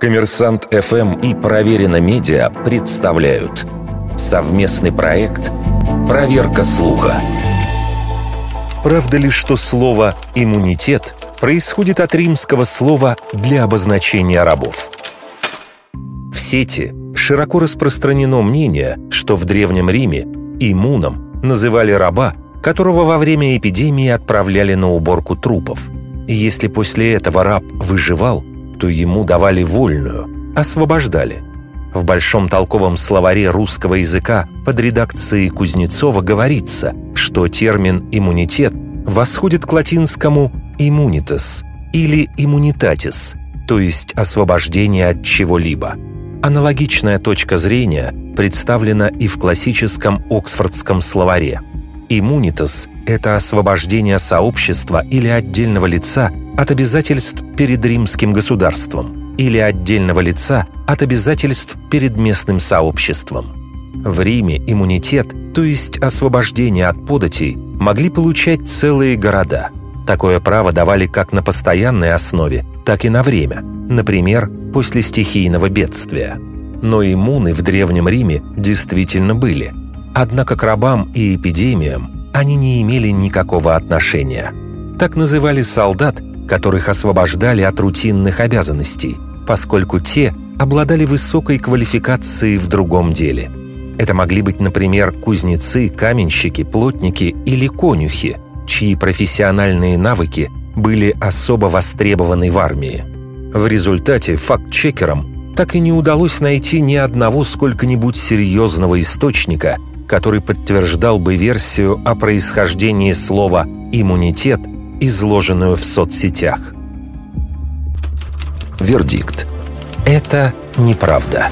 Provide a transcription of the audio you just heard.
Коммерсант ФМ и Проверено Медиа представляют совместный проект «Проверка слуха». Правда ли, что слово «иммунитет» происходит от римского слова для обозначения рабов? В сети широко распространено мнение, что в Древнем Риме иммуном называли раба, которого во время эпидемии отправляли на уборку трупов. Если после этого раб выживал, то ему давали вольную, освобождали. В Большом толковом словаре русского языка под редакцией Кузнецова говорится, что термин «иммунитет» восходит к латинскому «immunitas» или «immunitatis», то есть освобождение от чего-либо. Аналогичная точка зрения представлена и в классическом Оксфордском словаре. «Иммунитас» — это освобождение сообщества или отдельного лица от обязательств перед римским государством или отдельного лица от обязательств перед местным сообществом. В Риме иммунитет, то есть освобождение от податей, могли получать целые города. Такое право давали как на постоянной основе, так и на время, например, после стихийного бедствия. Но иммуны в Древнем Риме действительно были. Однако к рабам и эпидемиям они не имели никакого отношения. Так называли солдат, которых освобождали от рутинных обязанностей, поскольку те обладали высокой квалификацией в другом деле. Это могли быть, например, кузнецы, каменщики, плотники или конюхи, чьи профессиональные навыки были особо востребованы в армии. В результате факт-чекерам так и не удалось найти ни одного сколько-нибудь серьезного источника, который подтверждал бы версию о происхождении слова «иммунитет» изложенную в соцсетях. Вердикт. Это неправда.